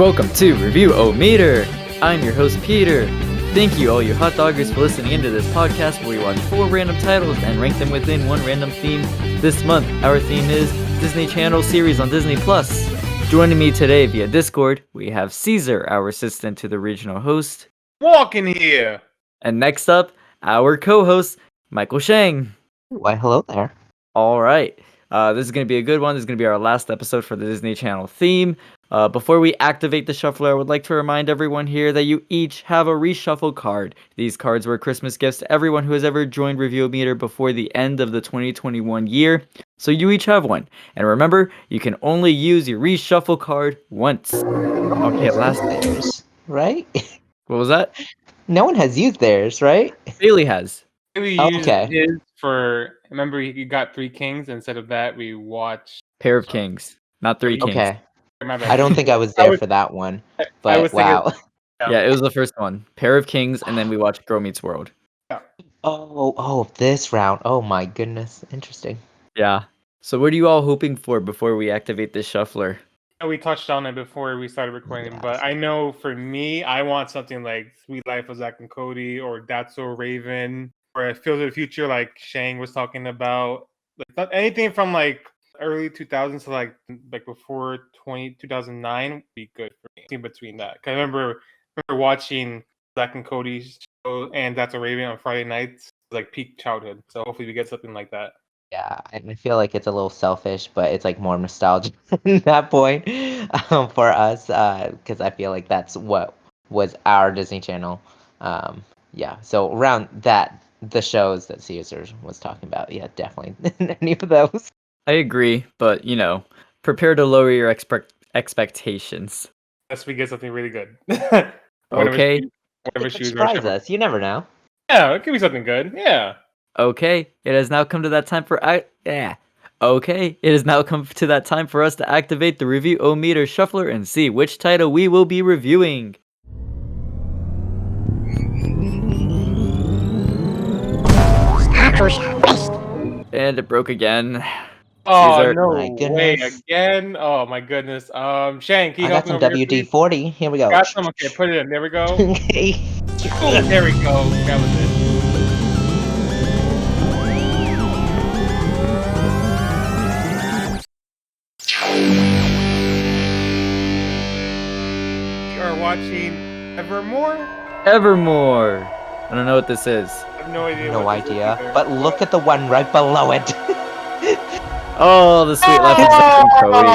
Welcome to Review O Meter. I'm your host Peter. Thank you, all you hot doggers, for listening into this podcast where we watch four random titles and rank them within one random theme. This month, our theme is Disney Channel series on Disney Plus. Joining me today via Discord, we have Caesar, our assistant to the regional host, Walking here. and next up, our co-host Michael Shang. Why, hello there. All right. Uh, this is going to be a good one. This is going to be our last episode for the Disney Channel theme. Uh, before we activate the shuffler, I would like to remind everyone here that you each have a reshuffle card. These cards were Christmas gifts to everyone who has ever joined Review Meter before the end of the 2021 year. So you each have one. And remember, you can only use your reshuffle card once. Okay, last. Theirs, right? What was that? No one has used theirs, right? Bailey has. We Oh, used okay. his for. Remember, you got three kings. Instead of that, we watched. Pair of Kings, not three kings. Okay. I don't think I was I there was- for that one. But was thinking- wow. Yeah, it was the first one. Pair of Kings, and then we watched Girl Meets World. Oh, oh, this round. Oh my goodness. Interesting. Yeah. So what are you all hoping for before we activate this shuffler? we touched on it before we started recording, Yes. but I know for me, I want something like Suite Life of Zack and Cody or That's So Raven or Phil of the Future, like Shang was talking about. Like anything from like early 2000s to like like before 20 2009 would be good for me. In between that, 'Cause I remember remember watching Zack and Cody's show and That's Raven on Friday nights, like peak childhood. So hopefully we get something like that. Yeah, I feel like it's a little selfish, but it's like more nostalgic at that point um, for us because I feel like that's what was our Disney Channel. Um, yeah, so around that, the shows that Caesar was talking about, yeah, definitely any of those. I agree, but you know, prepare to lower your expect expectations. Unless we get something really good. Okay. shoe- Whatever It could shoes surprise us. You never know. Yeah, it could be something good. Yeah. Okay, it has now come to that time for I yeah. Okay, it has now come to that time for us to activate the review o meter shuffler and see which title we will be reviewing. And it broke again. Oh are- no My way goodness. again! Oh my goodness. Um, Shane, can you I help got some me over? WD forty. Here we go. Got some. Okay, put it in. There we go. okay. Boom, there we go. That was it. You are watching Evermore. Evermore. I don't know what this is. I have no idea. No what idea. But look at the one right below it. Oh, the suite life of Zack and Cody.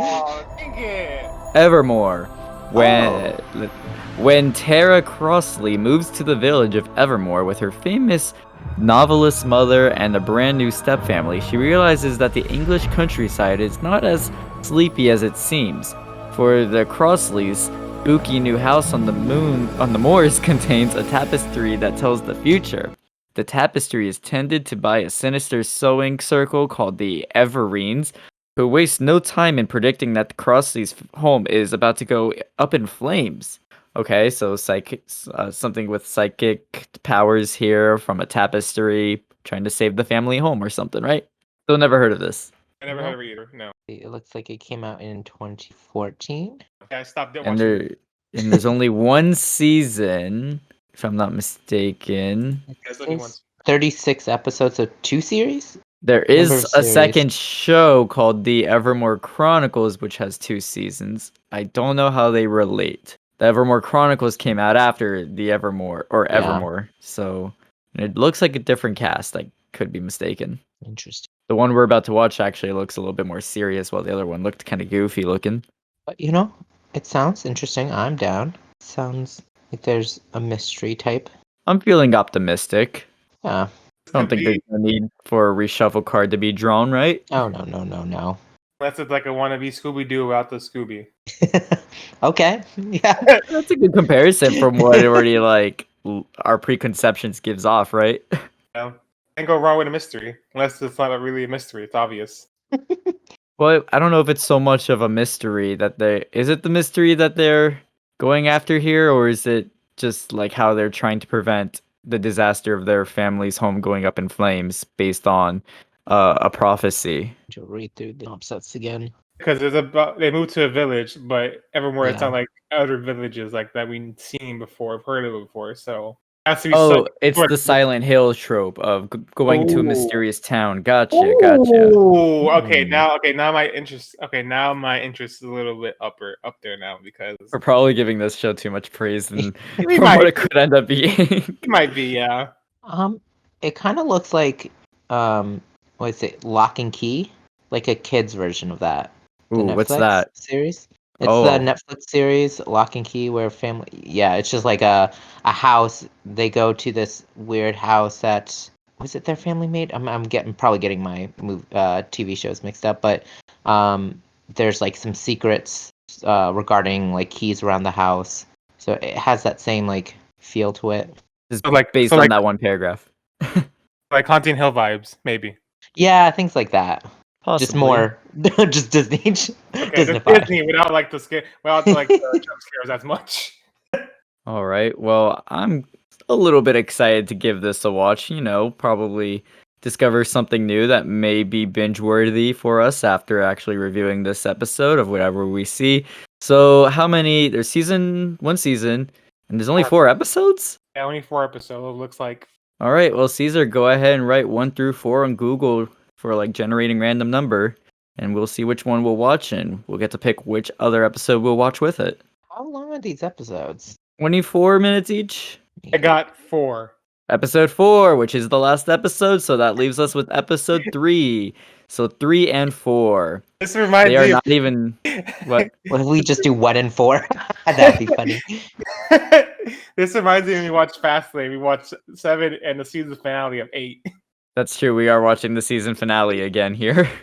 Oh, dang it. Evermore. When oh. when Tara Crossley moves to the village of Evermore with her famous novelist mother and a brand new stepfamily, she realizes that the English countryside is not as sleepy as it seems. For the Crossleys, spooky new house on the moon on the moors contains a tapestry that tells the future. The tapestry is tended to by a sinister sewing circle called the Evereens, who waste no time in predicting that the Crossleys' home is about to go up in flames. Okay, so psychic, uh, something with psychic powers here from a tapestry, trying to save the family home or something, right? Still never heard of this. I never heard of it either. No. It looks like it came out in 2014. Okay, I stopped it. And there, and there's only one season, if I'm not mistaken. Guys, only Is 36 episodes of two series? There is Number is of a series. second show called The Evermore Chronicles, which has two seasons. I don't know how they relate. The Evermore Chronicles came out after The Evermore or Evermore, Yeah. Evermore, so it looks like a different cast. I could be mistaken. Interesting. The one we're about to watch actually looks a little bit more serious, while the other one looked kind of goofy looking. But you know, it sounds interesting. I'm down. Sounds like there's a mystery type. I'm feeling optimistic. Yeah. I don't think there's no need for a reshuffle card to be drawn, right? Oh, no, no, no, no. Unless it's like a wannabe Scooby Doo without the Scooby. okay. Yeah. That's a good comparison from what already like our preconceptions gives off, right? Yeah. Can't go wrong with a mystery. Unless it's not really a mystery. It's obvious. Well, I don't know if it's so much of a mystery that they is it the mystery that they're going after here, or is it just like how they're trying to prevent the disaster of their family's home going up in flames based on uh, a prophecy? To read through the upsets again. because there's about they moved to a village, but Evermore it's Yeah. not like other villages like that we've seen before, have heard of it before. So it has to be. Oh, it's Right. the Silent Hill trope of g- going to a mysterious town. Gotcha, gotcha. Ooh, okay, Hmm. now okay, now my interest okay, now my interest is a little bit upper up there now because We're probably giving this show too much praise than we from what it could end up being. it might be, yeah. Um, it kind of looks like um, what is it? Locke and Key, like a kids version of that. Ooh, what's that? series? It's Oh. the Netflix series Locke and Key, where family. Yeah, it's just like a a house. They go to this weird house that was it their family made. I'm I'm getting probably getting my move uh TV shows mixed up, but um, there's like some secrets uh regarding like keys around the house. So it has that same like feel to it. Just So, like- based so, on like- that one paragraph. Like Haunting Hill vibes, maybe. Yeah, things like that. Possibly. Just more, just Disney. Okay, just Disney-fied. Disney without like the scare without like the jump scares as much. All right. Well, I'm a little bit excited to give this a watch. You know, probably discover something new that may be binge worthy for us after actually reviewing this episode of whatever we see. So, how many? There's season one season, and there's only Four. four episodes. Yeah, only four episodes. It looks like All right. Well, Caesar, go ahead and write one through four on Google for like generating random number, and we'll see which one we'll watch, and we'll get to pick which other episode we'll watch with it. How long are these episodes? 24 minutes each. I got four. Episode four, which is the last episode, so that leaves us with episode three. So three and four. This reminds me. They are me. not even what What if we just do one and four? That'd be funny. this reminds me when we watched Fast Layne. We watched seven and the season finale of eight. That's true. We are watching the season finale again here.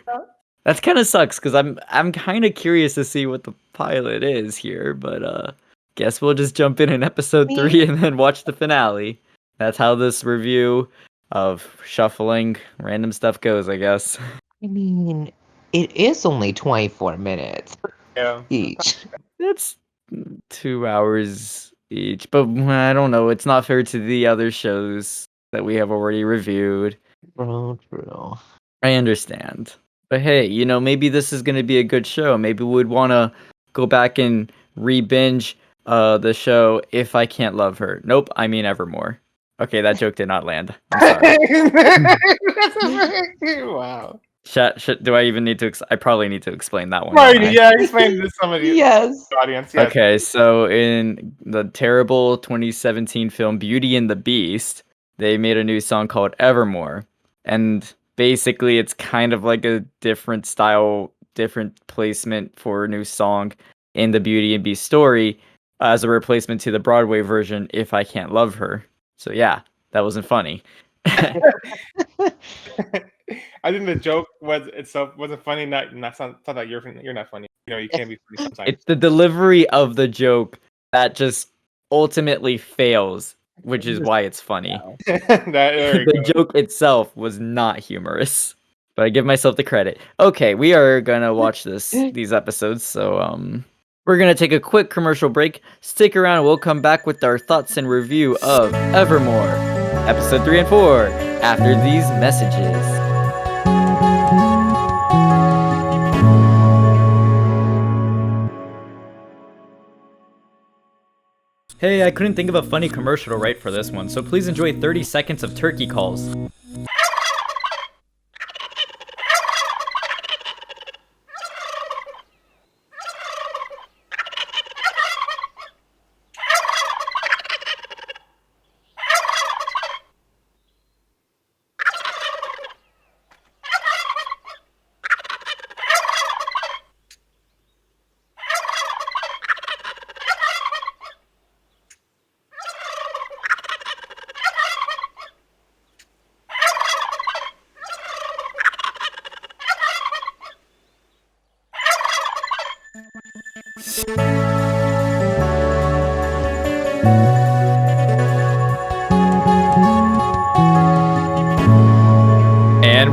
That's kind of sucks because I'm I'm kind of curious to see what the pilot is here, but uh, guess we'll just jump in in episode Me- three and then watch the finale. That's how this review of shuffling random stuff goes, I guess. I mean, it is only 24 minutes Yeah. each. That's two hours each, but I don't know. It's not fair to the other shows that we have already reviewed. True, true. I understand. But hey, you know, maybe this is going to be a good show. Maybe we'd want to go back and re-binge uh, the show if I can't love her. Nope, I mean Evermore. Okay, that joke did not land. I'm sorry. wow. Sh- sh- do I even need to? Ex- I probably need to explain that one. Right, yeah, explain this to somebody in Yes. audience. Yes. Okay, so in the terrible 2017 film Beauty and the Beast, they made a new song called Evermore. And basically, it's kind of like a different style, different placement for a new song in the Beauty and Beast story uh, as a replacement to the Broadway version, If I Can't Love Her. So, yeah, that wasn't funny. I think the joke was itself wasn't funny. Not not not, not that you're you're not funny. You know, you can't be funny sometimes. It's the delivery of the joke that just ultimately fails, which is why it's funny. that, the go. joke itself was not humorous but i give myself the credit okay we are gonna watch this these episodes so um we're gonna take a quick commercial break stick around we'll come back with our thoughts and review of evermore episode 3 and 4 after these messages Hey, I couldn't think of a funny commercial to write for this one, so please enjoy 30 seconds of turkey calls. And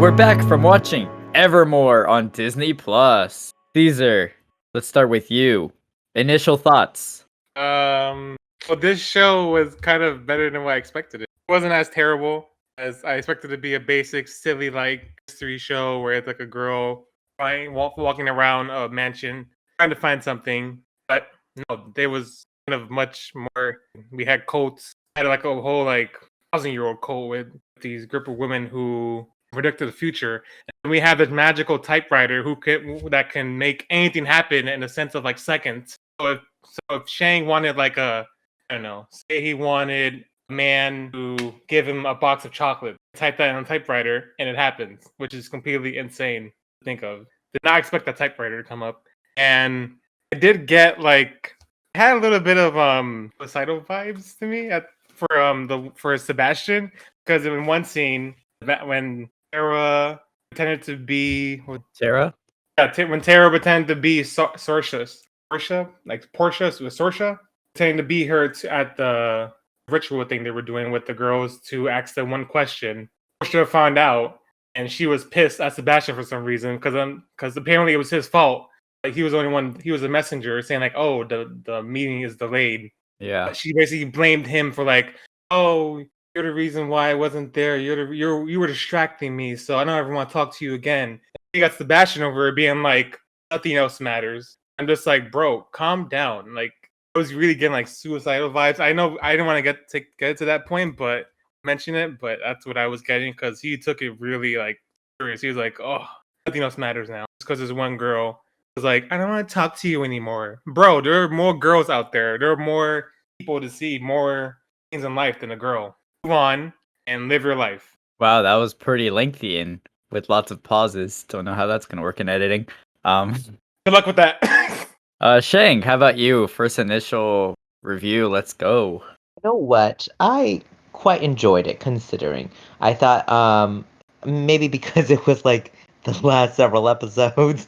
we're back from watching Evermore on Disney Plus. Caesar, let's start with you. Initial thoughts. Um, well, this show was kind of better than what I expected. It, it wasn't as terrible as I expected to be a basic, silly like mystery show where it's like a girl walking around a mansion trying to find something, but no, there was kind of much more. We had cults, had like a whole like thousand year old cult with these group of women who predicted the future. And we have this magical typewriter who can that can make anything happen in a sense of like seconds. So if so if Shang wanted like a I don't know, say he wanted a man to give him a box of chocolate, type that on a typewriter and it happens, which is completely insane to think of. Did not expect that typewriter to come up. And I did get like had a little bit of um suicidal vibes to me at for um the for Sebastian because in one scene that when Tara pretended to be Sarah? yeah, t- when Tara pretended to be Sor- Sorsha, Sorsha, like Portia with Sorsha, pretending to be her to, at the ritual thing they were doing with the girls to ask them one question. Portia found out, and she was pissed at Sebastian for some reason because um because apparently it was his fault. Like he was the only one, he was a messenger saying like, oh, the the meeting is delayed. Yeah. She basically blamed him for like, oh, you're the reason why I wasn't there. You're the you're you were distracting me, so I don't ever want to talk to you again. He got Sebastian over it being like, nothing else matters. I'm just like, bro, calm down. Like I was really getting like suicidal vibes. I know I didn't want to get to get to that point, but mention it, but that's what I was getting because he took it really like serious. He was like, oh, nothing else matters now. because there's one girl like, I don't want to talk to you anymore. Bro, there are more girls out there. There are more people to see, more things in life than a girl. Move on and live your life. Wow, that was pretty lengthy and with lots of pauses. Don't know how that's gonna work in editing. Um, Good luck with that. uh, Shang, how about you? First initial review. Let's go. You know what? I quite enjoyed it considering. I thought um maybe because it was like the last several episodes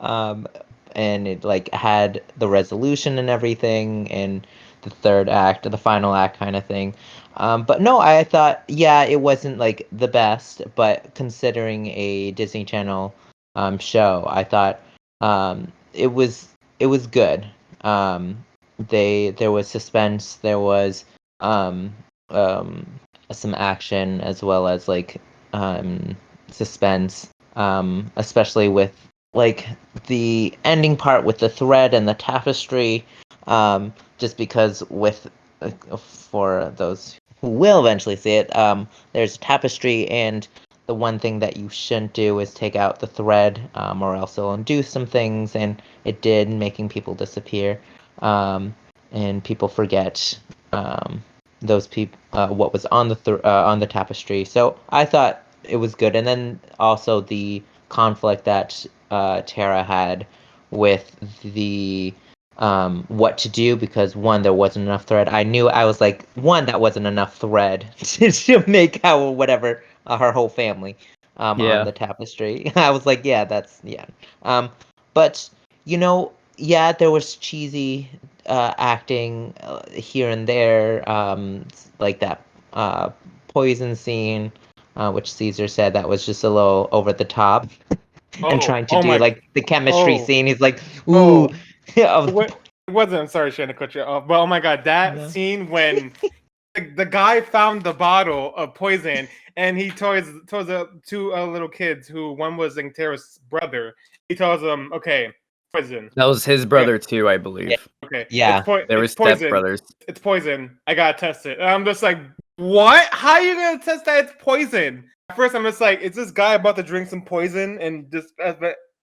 um and it like had the resolution and everything and the third act, or the final act kind of thing. Um but no, I thought yeah, it wasn't like the best, but considering a Disney Channel um show, I thought um it was it was good. Um they there was suspense, there was um um some action as well as like um suspense um especially with like the ending part with the thread and the tapestry um just because with uh, for those who will eventually see it um there's a tapestry and the one thing that you shouldn't do is take out the thread um, or else it'll undo some things and it did making people disappear um and people forget um those people uh, what was on the th- uh, on the tapestry. So I thought it was good, and then also the conflict that uh, Tara had with the um, what to do because one there wasn't enough thread. I knew I was like one that wasn't enough thread to, to make how whatever uh, her whole family um, Yeah. on the tapestry. I was like, yeah, that's yeah. Um, but you know, yeah, there was cheesy uh, acting uh, here and there, um, like that uh, poison scene, uh, which Caesar said that was just a little over the top, and trying to oh do my- like the chemistry oh. scene. He's like, Oh. ooh, of- What, it wasn't. I'm sorry, Shannon, to cut you off. But oh my god, that Yeah. scene when the, the guy found the bottle of poison and he tells tells the two uh, little kids who one was like Tara's brother. He tells them, "Okay, poison. That was his brother too, I believe. Okay, Yeah. it's, po- They were it's poison. step brothers. It's poison. I gotta test it." And I'm just like, "What? How are you gonna test that it's poison?" At first, I'm just like, "Is this guy about to drink some poison and just uh,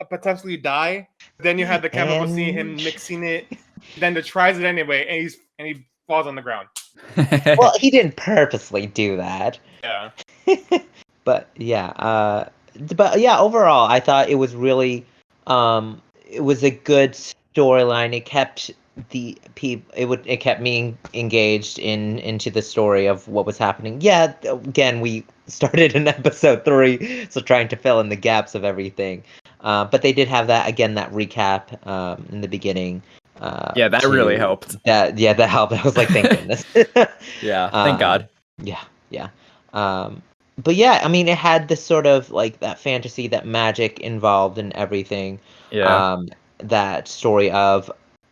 potentially die?" Then you have the chemical seeing him mixing it. Then he tries it anyway, and he's and he falls on the ground. well, he didn't purposely do that. Yeah. but yeah, uh, but yeah, overall, I thought it was really, um, it was a good storyline. It kept the people, it would, it kept me engaged in into the story of what was happening. Yeah, again, we started in episode three, so trying to fill in the gaps of everything. Uh, but they did have that again, that recap um, in the beginning. Uh, yeah, that really helped. That yeah, that helped. I was like, thank goodness. Yeah, thank Um, God. yeah, yeah. Um, but yeah, I mean, it had this sort of like that fantasy, that magic involved in everything. Yeah. Um, that story of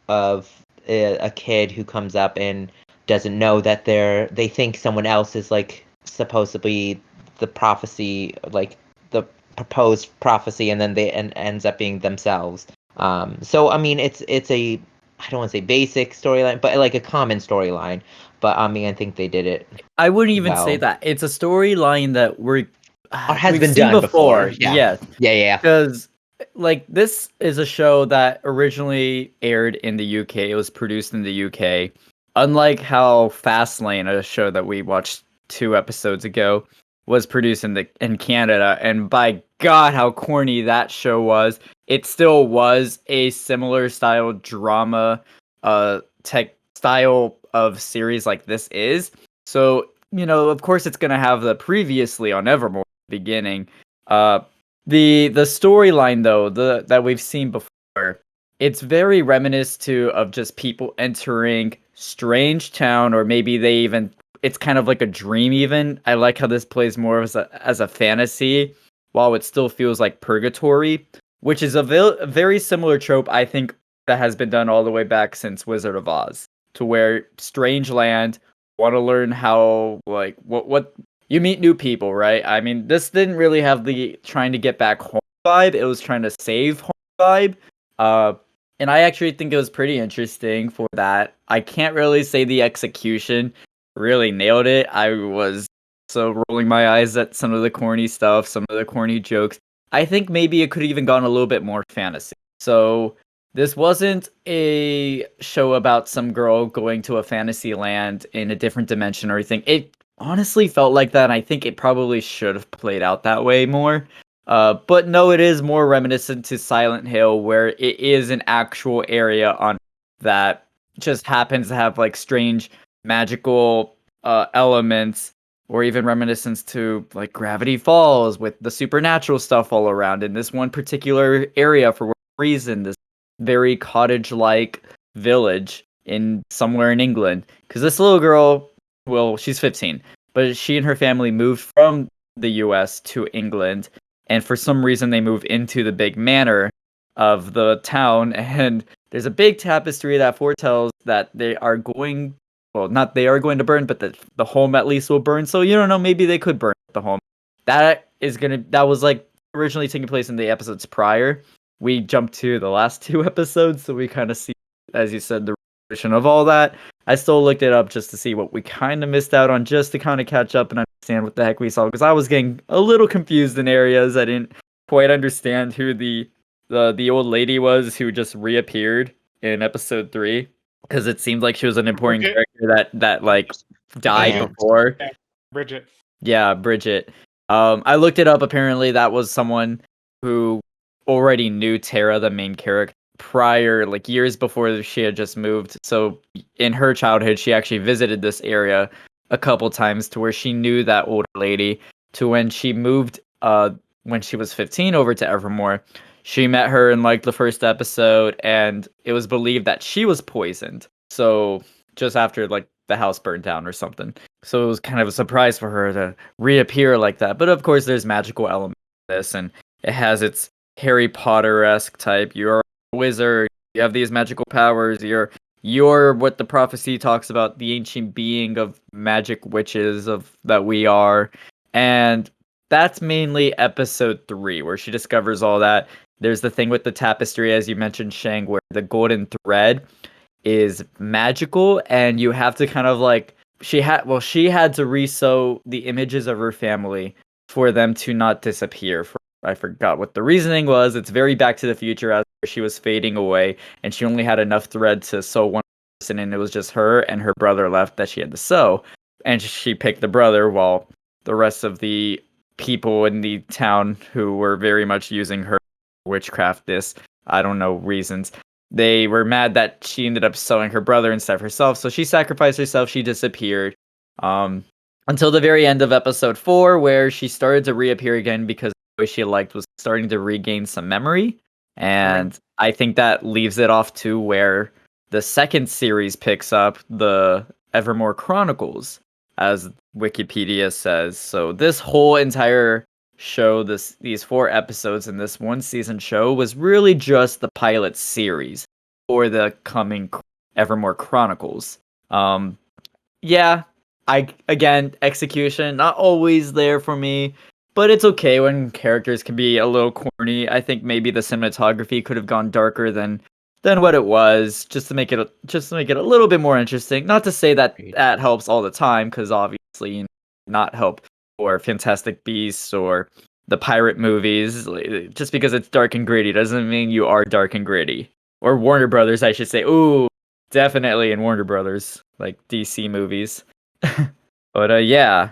of a, a kid who comes up and doesn't know that they're they think someone else is like supposedly the prophecy, like the proposed prophecy and then they and ends up being themselves. Um, so I mean, it's it's a I don't want to say basic storyline, but like a common storyline. But I mean, I think they did it. I wouldn't even say that. It's a storyline that we're Or has been seen done before, yeah. Yes, Yeah, yeah, because like this is a show that originally aired in the UK. It was produced in the UK. Unlike how Fast Layne, a show that we watched two episodes ago, was produced in the in Canada, and by God, how corny that show was! It still was a similar style drama, uh, tech style of series like this is. So you know, of course, it's gonna have the previously on Evermore beginning. Uh, the the storyline though, the that we've seen before, it's very reminiscent to of just people entering strange town, or maybe they even it's kind of like a dream. Even I like how this plays more as a as a fantasy, while it still feels like purgatory, which is a, vil- very similar trope I think that has been done all the way back since Wizard of Oz, to where strange land want to learn how like what what you meet new people, right? I mean, this didn't really have the trying to get back home vibe. It was trying to save home vibe. Uh, and I actually think it was pretty interesting for that. I can't really say the execution really nailed it. I was so rolling my eyes at some of the corny stuff, some of the corny jokes. I think maybe it could have even gone a little bit more fantasy. So this wasn't a show about some girl going to a fantasy land in a different dimension or anything. It honestly felt like that. And I think it probably should have played out that way more. Uh, but no, it is more reminiscent to Silent Hill, where it is an actual area on that just happens to have like strange magical uh, elements, or even reminiscence to like Gravity Falls with the supernatural stuff all around in this one particular area for reason. This very cottage-like village in somewhere in England, because this little girl, well, she's 15, but she and her family moved from the U.S. to England and for some reason they move into the big manor of the town and there's a big tapestry that foretells that they are going well not they are going to burn but the, the home at least will burn so you don't know maybe they could burn the home that is gonna that was like originally taking place in the episodes prior we jumped to the last two episodes so we kind of see as you said the resolution of all that i still looked it up just to see what we kind of missed out on just to kind of catch up and understand what the heck we saw because I was getting a little confused in areas. I didn't quite understand who the the the old lady was who just reappeared in episode three because it seemed like she was an important Bridget? character that that like died Yeah. before. Bridget. Yeah, Bridget. Um, I looked it up. Apparently, that was someone who already knew Tara, the main character, prior, like years before she had just moved. So, in her childhood, she actually visited this area a couple times to where she knew that older lady. To when she moved, uh, when she was 15 over to Evermore, she met her in like the first episode, and it was believed that she was poisoned. So, just after like the house burned down or something. So it was kind of a surprise for her to reappear like that. But of course, there's magical elements this, and it has its Harry Potter esque type. You're a wizard. You have these magical powers. You're you're what the prophecy talks about the ancient being of magic witches of that we are, and that's mainly episode three where she discovers all that. There's the thing with the tapestry, as you mentioned, Shang, where the golden thread is magical, and you have to kind of like she had well she had to resew the images of her family for them to not disappear for i forgot what the reasoning was. It's very back to the future as she was fading away and she only had enough thread to sew one person and it was just her and her brother left that she had to sew. And she picked the brother while the rest of the people in the town who were very much using her witchcraft this i don't know reasons. They were mad that she ended up sewing her brother instead of herself so she sacrificed herself. She disappeared um until the very end of episode four where she started to reappear again because she liked was starting to regain some memory and i think that leaves it off to where the second series picks up the evermore chronicles as wikipedia says so this whole entire show this these four episodes in this one season show was really just the pilot series for the coming Evermore Chronicles. Um yeah, I again execution not always there for me. But it's okay when characters can be a little corny. I think maybe the cinematography could have gone darker than than what it was, just to make it a, just to make it a little bit more interesting. Not to say that that helps all the time, because obviously not help or Fantastic Beasts or the pirate movies. Just because it's dark and gritty doesn't mean you are dark and gritty. Or Warner Brothers, I should say. Ooh, definitely in Warner Brothers, like DC movies. but uh, yeah,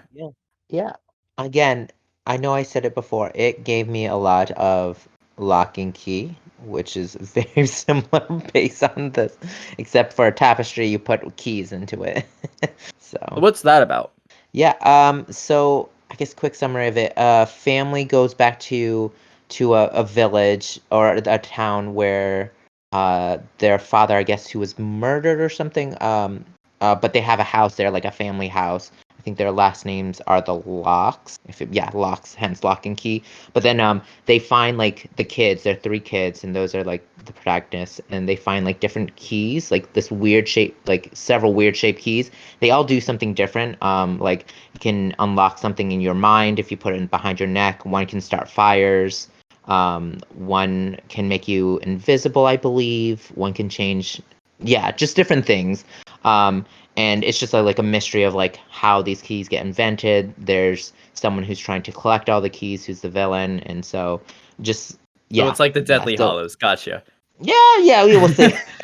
Yeah. Again, I know I said it before. It gave me a lot of Locke and Key, which is very similar based on this, except for a tapestry, you put keys into it. so what's that about? yeah. Um. So I guess quick summary of it. Uh, family goes back to to a, a village or a town where uh their father, I guess, who was murdered or something. Um. Uh, but they have a house there, like a family house. Think their last names are the Lockes. If it, yeah, Lockes, hence Locke and Key. But then um they find like the kids, they're three kids, and those are like the protagonists, and they find like different keys, like this weird shape, like several weird shaped keys. They all do something different. Um, like you can unlock something in your mind if you put it behind your neck. One can start fires. Um, one can make you invisible, I believe. One can change, yeah, just different things. Um, and it's just a, like a mystery of like how these keys get invented. There's someone who's trying to collect all the keys, who's the villain, and so just yeah, So it's like the yeah, Deathly so- Hollows. Gotcha. yeah, yeah, we will see.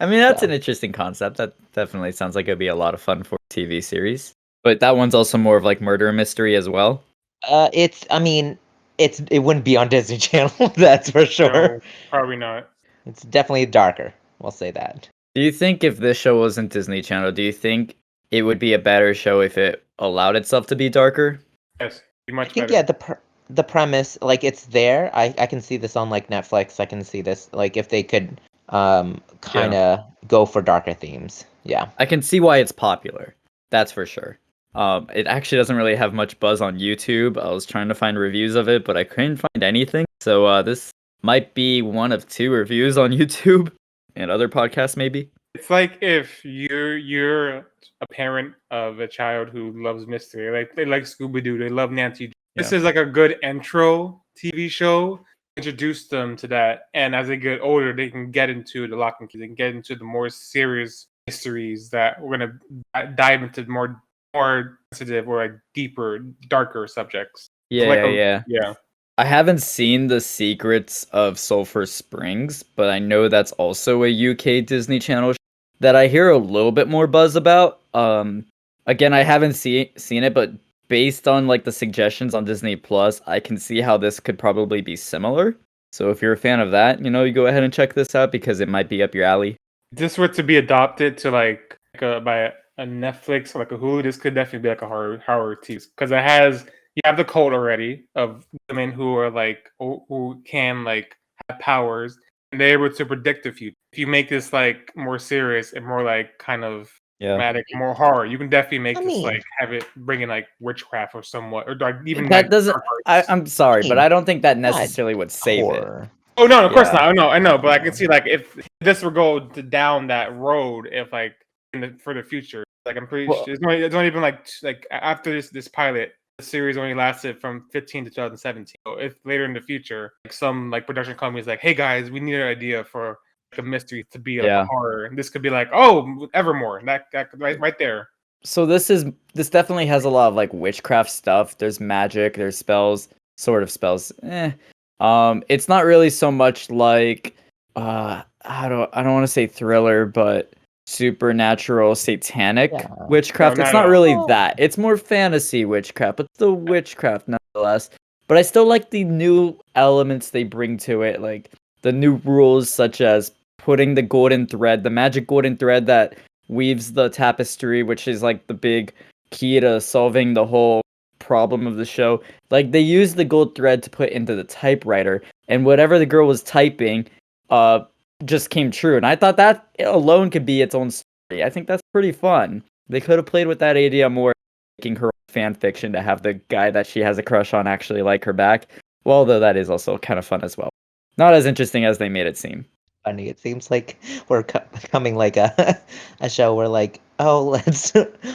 I mean, that's So- an interesting concept. That definitely sounds like it'd be a lot of fun for a TV series. But that one's also more of like murder mystery as well. uh, it's, I mean, it's it wouldn't be on Disney Channel, that's for sure. No, probably not. It's definitely darker. We'll say that. Do you think if this show wasn't Disney Channel, do you think it would be a better show if it allowed itself to be darker? Yes, be I think better. yeah, the pr- the premise, like it's there. I I can see this on like Netflix. I can see this like if they could um kind of go for darker themes. Yeah. I can see why it's popular. That's for sure. Um, it actually doesn't really have much buzz on YouTube. I was trying to find reviews of it, but I couldn't find anything. So uh, this might be one of two reviews on YouTube and other podcasts, maybe. It's like if you're you're a parent of a child who loves mystery, like they like Scooby Doo, they love Nancy. Drew. This is like a good intro TV show. Introduce them to that, and as they get older, they can get into the Locke and Key. They can get into the more serious mysteries that we're gonna dive into more more sensitive or like deeper, darker subjects. Yeah, like yeah, a- yeah. I haven't seen the secrets of Sulphur Springs, but I know that's also a UK Disney Channel that I hear a little bit more buzz about. Um, again, I haven't seen seen it, but based on like the suggestions on Disney Plus, I can see how this could probably be similar. So if you're a fan of that, you know, you go ahead and check this out because it might be up your alley. if this were to be adopted to like, like a, by a, a Netflix or like a Hulu, this could definitely be like a horror horror tease because it has you have the cult already of women who are like who, who can like have powers and they're able to predict the future. If you make this like more serious and more like kind of Yeah. dramatic, more horror, you can definitely make I this mean- like have it bring in like witchcraft or somewhat or like even that like, doesn't. I, I'm sorry, but I don't think that necessarily would save it. Oh no, of course Yeah. not. I know, I know, but I can see like if this would go down that road, if like in the, for the future, like I'm pretty Well- sure it's not, it's only been like like after this this pilot, the series only lasted from 15 to 2017. So if later in the future, like some like production companies like, hey guys, we need an idea for like a mystery to be like Yeah. a horror, and this could be like, oh, Evermore, that that right right there. so this is this definitely has a lot of like witchcraft stuff. There's magic, there's spells, sort of spells. Eh. Um, it's not really so much like uh I don't I don't want to say thriller, but supernatural satanic Yeah. witchcraft. No, it's not not really all. that. It's more fantasy witchcraft, but still witchcraft nonetheless. But I still like the new elements they bring to it, like the new rules such as putting the golden thread, the magic golden thread that weaves the tapestry, which is like the big key to solving the whole problem of the show. Like they used the gold thread to put into the typewriter, and whatever the girl was typing, uh, just came true. And I thought that alone could be its own story. I think that's pretty fun. They could have played with that idea more, making her fan fiction to have the guy that she has a crush on actually like her back. Well, though that is also kind of fun as well. Not as interesting as they made it seem. Funny. It seems like we're co- becoming like a a show where like, oh, let's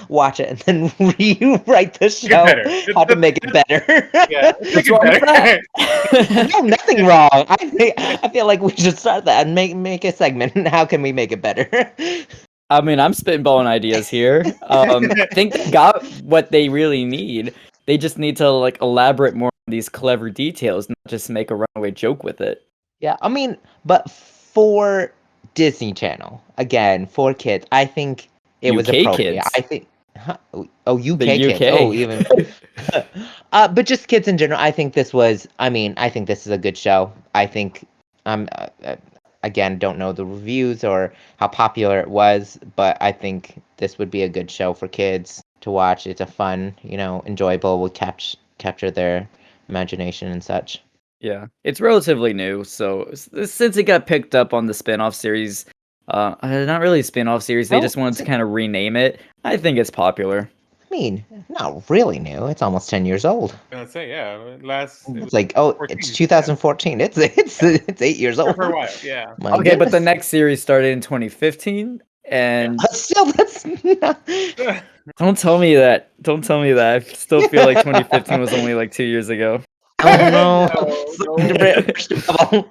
watch it and then rewrite the show better. how to make it better. Yeah, make it better. no, nothing wrong. I think I feel like we should start that and make make a segment. How can we make it better? I mean, I'm spitballing ideas here. Um, I think they got what they really need. They just need to like elaborate more on these clever details, not just make a runaway joke with it. Yeah, I mean, but for Disney Channel, again, for kids, I think it was UK appropriate. kids. I think. Huh? Oh, UK The kids. UK. Oh, even. uh, but just kids in general. I think this was. I mean, I think this is a good show. I think. Um. Uh, uh, again, don't know the reviews or how popular it was, but I think this would be a good show for kids to watch. It's a fun, you know, enjoyable. Will capture capture their imagination and such. Yeah, it's relatively new, so s- since it got picked up on the spin-off series, uh, uh, not really a spin-off series, they Oh, just wanted is to it- kind of rename it. I think it's popular. I mean, not really new. It's almost ten years old. I'm gonna say yeah. Last it It's was like, oh, 14, it's yeah. 2014. It's it's it's eight years for old. a while. Yeah. My Okay, but the goodness. next series started in 2015, and But still, that's not... don't tell me that. Don't tell me that. I still feel like 2015 was only like two years ago. Oh no. No, no. First of all,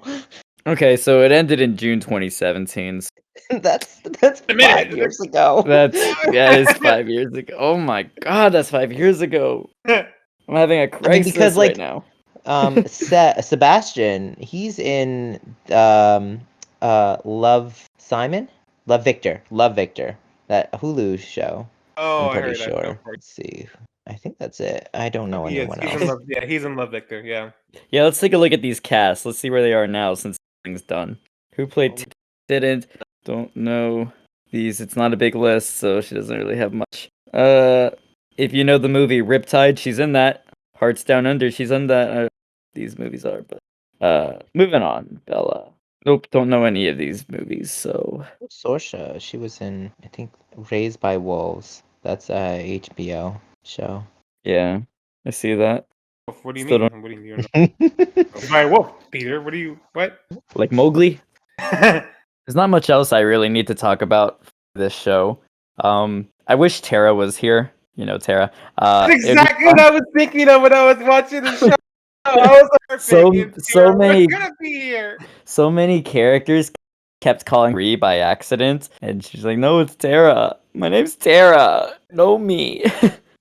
Okay, so it ended in June 2017. that's that's A minute. five years ago. That's yeah, it's five years ago. Oh my god, that's five years ago. I'm having a crisis because, like, right now. um, Se- Sebastian, he's in um, uh, Love Simon, Love Victor, Love Victor, that Hulu show. Oh, I'm I pretty heard sure. Go. Let's see. I think that's it. I don't know He is, anyone he's else. in love. Yeah, he's in love, Victor. Yeah. Yeah, let's take a look at these casts. Let's see where they are now since things done. Who played? Oh. T- didn't. Don't know these. It's not a big list, so she doesn't really have much. Uh, if you know the movie Riptide, she's in that. Hearts Down Under, she's in that. Uh, these movies are, but uh, moving on. Bella. Nope, don't know any of these movies. So Sorsha, she was in I think Raised by Wolves. That's a HBO show. yeah, I see that. What do you Still mean? What do you mean? By wolf, Peter. What do you? What? Like Mowgli. There's not much else I really need to talk about for this show. Um, I wish Tara was here. You know, Tara. Uh, That's exactly what I was thinking of when I was watching the show. I So- so many- gonna be here. so many characters kept calling Ree by accident, and she's like, "No, it's Tara. My name's Tara. Know me.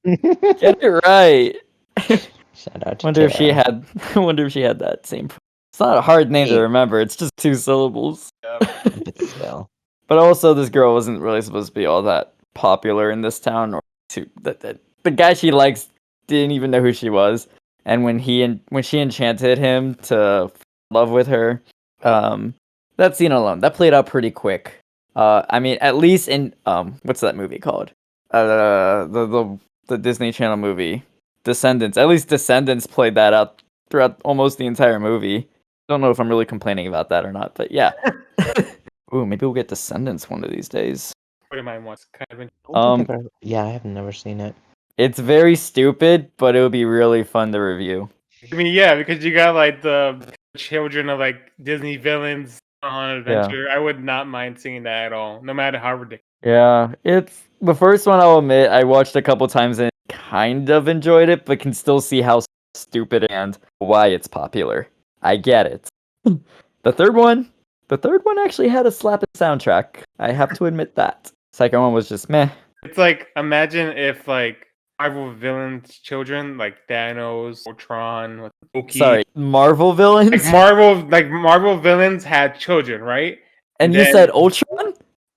Get it right." Shout out to Wonder if she had. Wonder if she had that same. It's not a hard name to remember. It's just two syllables. but. But also, this girl wasn't really supposed to be all that popular in this town, or to that, that the guy she likes didn't even know who she was. And when he and when she enchanted him to love with her, um, that scene alone that played out pretty quick. Uh, I mean, at least in um, what's that movie called? Uh, the the the Disney Channel movie, Descendants. At least Descendants played that out throughout almost the entire movie. Don't know if I'm really complaining about that or not, but yeah. Ooh, maybe we'll get Descendants one of these days. What am I once kind of? in- I don't think Um, yeah, I have never seen it. It's very stupid, but it would be really fun to review. I mean, yeah, because you got like the children of like Disney villains on an adventure. Yeah. adventure. I would not mind seeing that at all, no matter how ridiculous. Yeah, it's the first one. I'll admit I watched a couple times and kind of enjoyed it, but can still see how stupid and why it's popular. I get it. the third one, the third one actually had a slapping soundtrack. I have to admit that. Second one was just meh. It's like imagine if like Marvel villains' children, like Thanos, Ultron, Loki, Sorry, Marvel villains. like Marvel, like Marvel villains had children, right? and you then- said Ultron?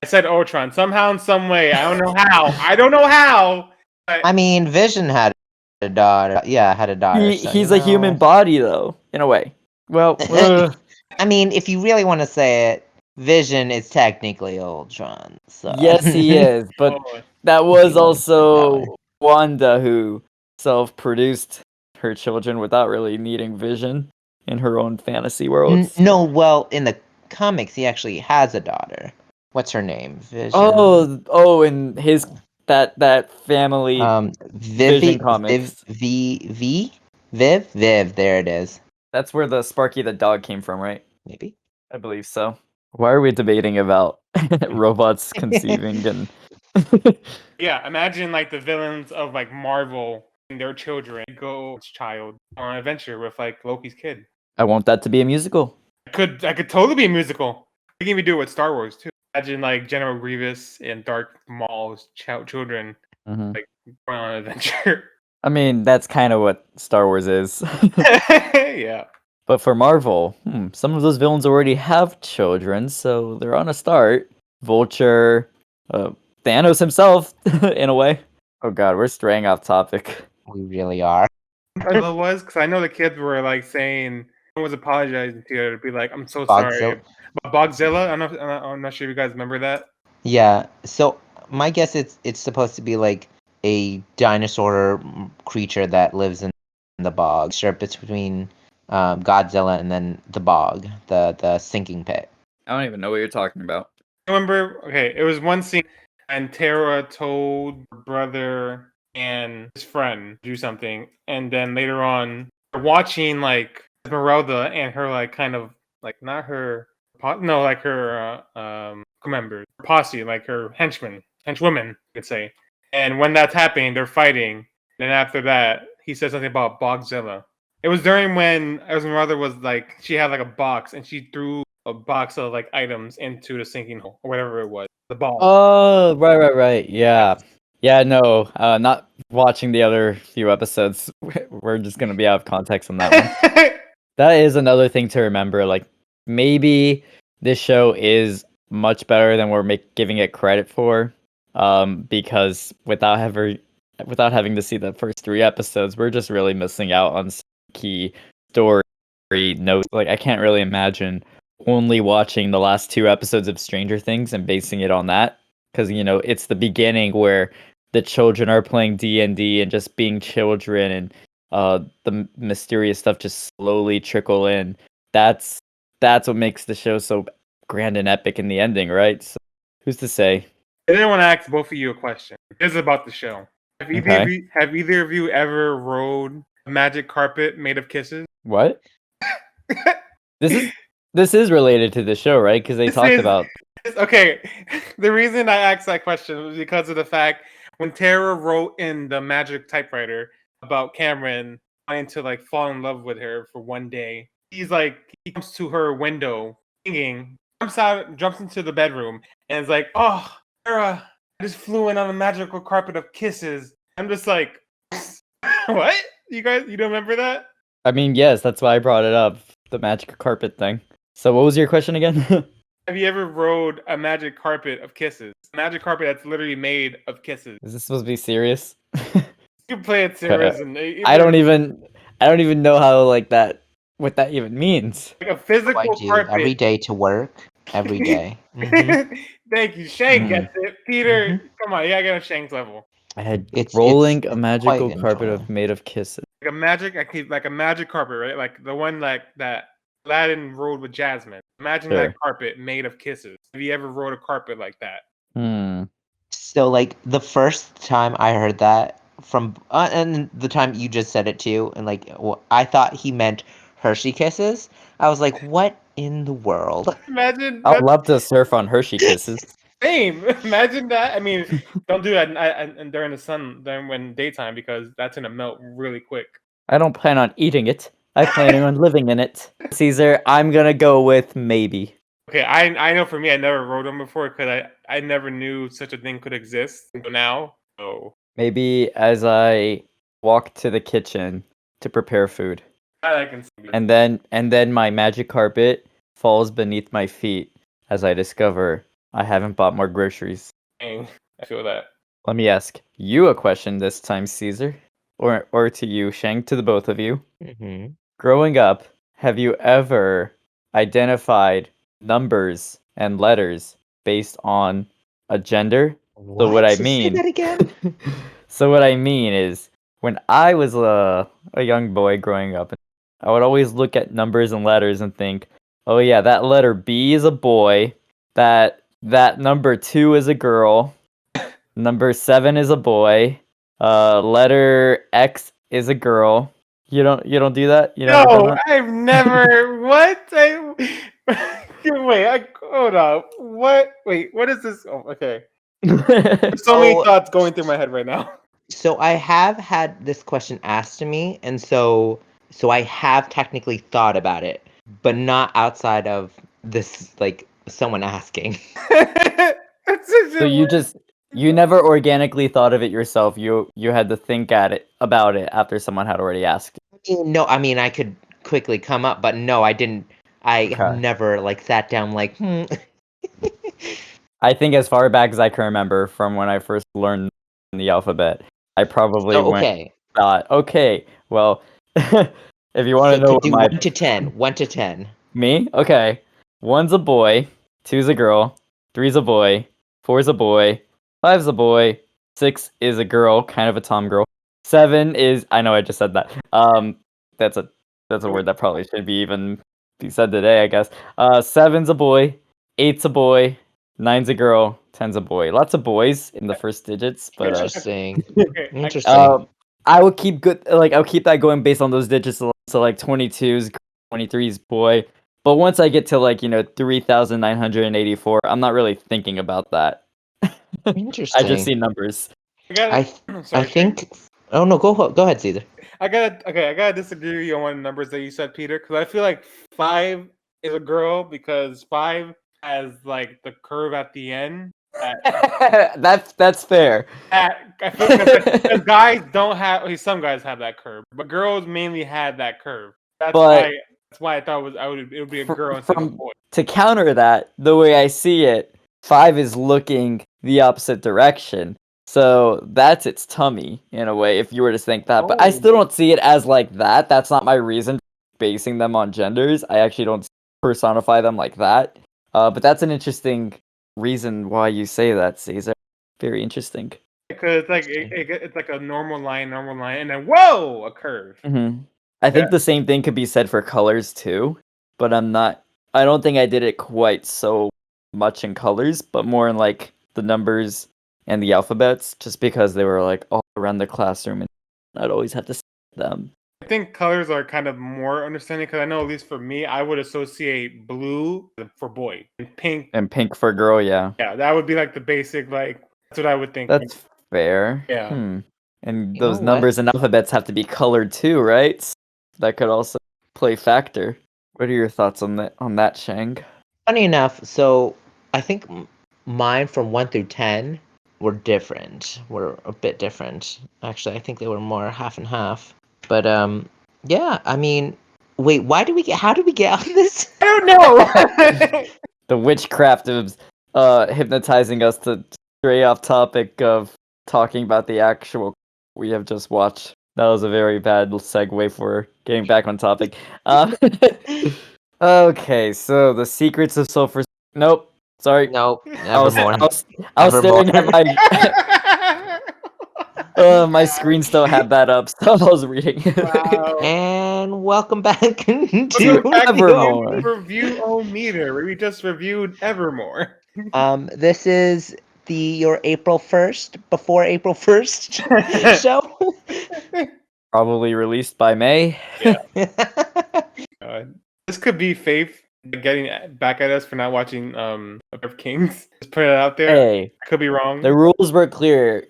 I said Ultron somehow in some way. I don't know how. I don't know how. I mean, Vision had a daughter. Yeah, had a daughter. He, so, he's you a human body, though, in a way. Well, uh, I mean, if you really want to say it, Vision is technically Ultron. So yes, he is, but Oh, that was also. Wanda who self-produced her children without really needing Vision in her own fantasy N- worlds. no, well, in the comics, he actually has a daughter. What's her name? Vision. Oh, oh, and his that that family. um, Vivi, Vision Viv, Comics. V, V, Viv, Viv. There it is. that's where the Sparky the dog came from, right? Maybe. I believe so. Why are we debating about robots conceiving and Yeah, imagine like the villains of like Marvel and their children go child on an adventure with like Loki's kid. I want that to be a musical. I could I could totally be a musical. We can even do it with Star Wars too. Imagine like General Grievous and Darth Maul's ch- children Mhm. going on an adventure. I mean, that's kind of what Star Wars is. yeah. but for Marvel, hmm, some of those villains already have children, so they're on a start. Vulture, uh, Thanos himself, in a way. Oh god, we're straying off topic. We really are. That's what it was because I know the kids were like saying one was apologizing to her to be like, "I'm so sorry." But Bogzilla, I'm not, I'm not, I'm not sure if you guys remember that. Yeah. So my guess it's it's supposed to be like a dinosaur creature that lives in the bog, sure between um, Godzilla and then the bog, the the sinking pit. I don't even know what you're talking about. remember okay it was one scene and tara told her brother and his friend do something and then later on they're watching like esmeralda and her like kind of like not her no like her uh, um members posse like her henchmen henchwomen you could say and when that's happening they're fighting then after that he says something about bogzilla it was during when esmeralda was like she had like a box and she threw a box of like items into the sinking hole or whatever it was. The ball. Oh, right, right, right. Yeah. Yeah, no, uh, not watching the other few episodes. We're just going to be out of context on that one. that is another thing to remember. Like, maybe this show is much better than we're make, giving it credit for. Um, because without ever, without having to see the first three episodes, we're just really missing out on key story notes. Like, I can't really imagine only watching the last two episodes of Stranger Things and basing it on that because you know it's the beginning where the children are playing D and D and just being children and uh the mysterious stuff just slowly trickle in. That's that's what makes the show so grand and epic in the ending, right? So who's to say? I didn't want to ask both of you a question. This is about the show. Have either, of Okay. you, have either of you ever rode a magic carpet made of kisses? What? this is this is related to the show, right? Because they This talked is- about Okay, the reason I asked that question was because of the fact when Tara wrote in the magic typewriter about Cameron trying to like fall in love with her for one day, he's like he comes to her window singing, jumps out, jumps into the bedroom, and is like, "Oh, Tara, I just flew in on a magical carpet of kisses." I'm just like, "What? You guys, you don't remember that?" I mean, yes, that's why I brought it up, the magic carpet thing. So what was your question again? Have you ever rode a magic carpet of kisses? A magic carpet that's literally made of kisses. is this supposed to be serious? You can play it serious, and it- I don't even I don't even know how like that what that even means. like a physical I do carpet. every day to work. Every day. Mhm. Thank you, Shane Mhm. gets it. Peter, come on, you gotta get Shane's level. I had It's- rolling it's a magical carpet of made of kisses. Like a magic, I keep like a magic carpet, right? Like the one like that Aladdin rode with Jasmine. Imagine Sure. that carpet made of kisses. Have you ever rode a carpet like that? Hmm. So like the first time I heard that from uh, and the time you just said it too and like wh- I thought he meant Hershey kisses. I was like, what in the world? Imagine I'd that's love to surf on Hershey kisses. same. Imagine that. I mean, don't do that and, and during the sun, then when daytime, because that's gonna melt really quick. I don't plan on eating it. I plan on living in it. Caesar, I'm gonna go with maybe. Okay, I I know for me, I never rode them before because I I never knew such a thing could exist until now. So Maybe as I walk to the kitchen to prepare food. I can see. And then and then my magic carpet falls beneath my feet as I discover I haven't bought more groceries. Dang, I feel that. Let me ask you a question this time, Caesar. Or or to you, Shang, to the both of you. Mm-hmm. Growing up, have you ever identified numbers and letters based on a gender? So what I mean Say that again? so what I mean is when I was a, a young boy growing up, I would always look at numbers and letters and think, "Oh yeah, that letter B is a boy, that that number 2 is a girl, number 7 is a boy, uh letter X is a girl." You don't you don't do that? You done No. I've never. what? I, Wait, I, hold on. What? Wait, what is this? Oh, okay. There's so many thoughts going through my head right now. So I have had this question asked to me, and so so I have technically thought about it, but not outside of this like someone asking. so you just you never organically thought of it yourself. You you had to think at it about it after someone had already asked. No, I mean I could quickly come up, but no, I didn't. I Okay. never like sat down like hmm. I think as far back as I can remember from when I first learned the alphabet, I probably went okay, thought, okay, well, if you want to know what do my one to ten, one to ten. me, okay, one's a boy, two's a girl, three's a boy, four's a boy, five's a boy, six is a girl, kind of a tom girl, seven is I know I just said that. Um, that's a that's a word that probably should be even be said today, I guess. Uh, seven's a boy, eight's a boy, nine's a girl, ten's a boy. Lots of boys in the first digits, but uh, Interesting. Okay, I- Interesting. um, I would keep good, like I'll keep that going based on those digits. So so, like 22's, 23's boy. But once I get to like you know 3,984, I'm not really thinking about that. Interesting. I just see numbers. I gotta, I th- I sorry, think. Oh no, go ho- go ahead, Caesar. I gotta okay. I gotta disagree with you on one of the numbers that you said, Peter, because I feel like five is a girl because five has like the curve at the end. At, that's that's fair. at, I like because guys don't have. Some guys have that curve, but girls mainly had that curve. That's But- why. That's why I thought it was I would it would be a girl instead of a boy. To counter that, the way I see it, five is looking the opposite direction. So that's its tummy in a way, if you were to think that. But I still Oh. don't see it as like that. That's not my reason basing them on genders. I actually don't personify them like that. Uh, but that's an interesting reason why you say that, Caesar. Very interesting. Because it's like it, it, it's like a normal line, normal line, and then whoa, a curve. hmm I think the same thing could be said for colors too, but I'm not. I don't think I did it quite so much in colors, but more in like the numbers and the alphabets, just because they were like all around the classroom, and I'd always have to see them. I think colors are kind of more understanding because I know at least for me, I would associate blue for boy and pink. And pink for girl, yeah, Yeah, that would be like the basic. Like that's what I would think. that's fair. Yeah. Hmm. And You those know what? numbers and alphabets have to be colored too, right? That could also play factor. What are your thoughts on that? On that, Shang? Funny enough, so I think mine from one through ten were different. Were a bit different. Actually, I think they were more half and half. But um, yeah. I mean, wait. Why do we get? How did we get out of this? I don't know. the witchcraft of uh hypnotizing us to stray off topic of talking about the actual we have just watched. That was a very bad segue for getting back on topic. Um, okay, so the secrets of sulfur. Nope, sorry. Nope. I was, Nevermore. I was, I was staring at my. Uh, my screen still had that up, so I was reading. Wow. And welcome back to Welcome back to Evermoor. Review O meter, where we just reviewed Evermoor. um. This is the your April first before April first show. Probably released by May. Uh, this could be Faith getting back at us for not watching um of Kings. Just put it out there. Hey, I could be wrong. the rules were clear.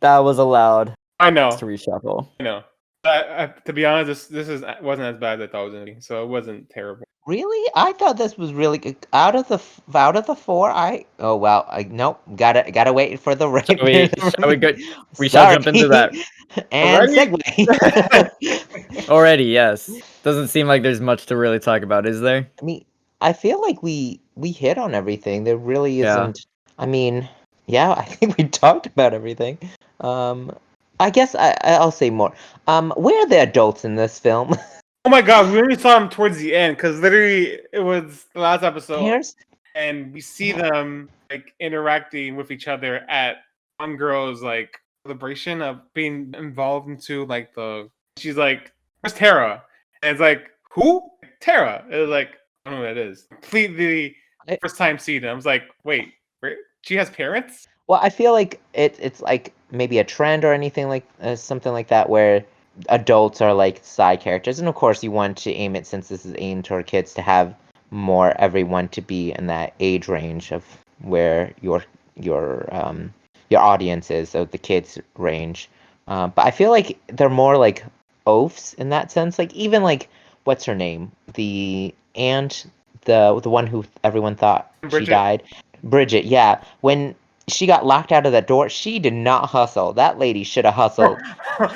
You- That was allowed I know. to reshuffle. I know. I, I, to be honest, this this is wasn't as bad as I thought it was gonna be, so it wasn't terrible. Really? I thought this was really good. Out of the out of the four, I oh well, I nope. Gotta gotta wait for the right. Shall we, shall we go, we shall jump into that and Already? segue. already. Yes, doesn't seem like there's much to really talk about, is there? I mean, I feel like we we hit on everything. There really isn't. I mean, yeah, I think we talked about everything. Um, I guess I I'll say more. Um, where are the adults in this film? Oh my god, we only saw them towards the end because literally it was the last episode, Here's and we see them like interacting with each other at one girl's like celebration of being involved into like the. She's like, "Where's Tara?" And it's like, "Who? Tara?" It was like, I don't know who that is. Completely I- first time seeing them. I was like, "Wait, where? she has parents?" Well, I feel like it, it's like maybe a trend or anything like uh, something like that where adults are like side characters, and of course you want to aim it since this is aimed toward kids to have more everyone to be in that age range of where your your um your audience is, so the kids range. Uh, but I feel like they're more like oafs in that sense. Like even like what's her name, the aunt, the the one who everyone thought she died, Bridget. Yeah, when she got locked out of that door, she did not hustle. That lady should have hustled.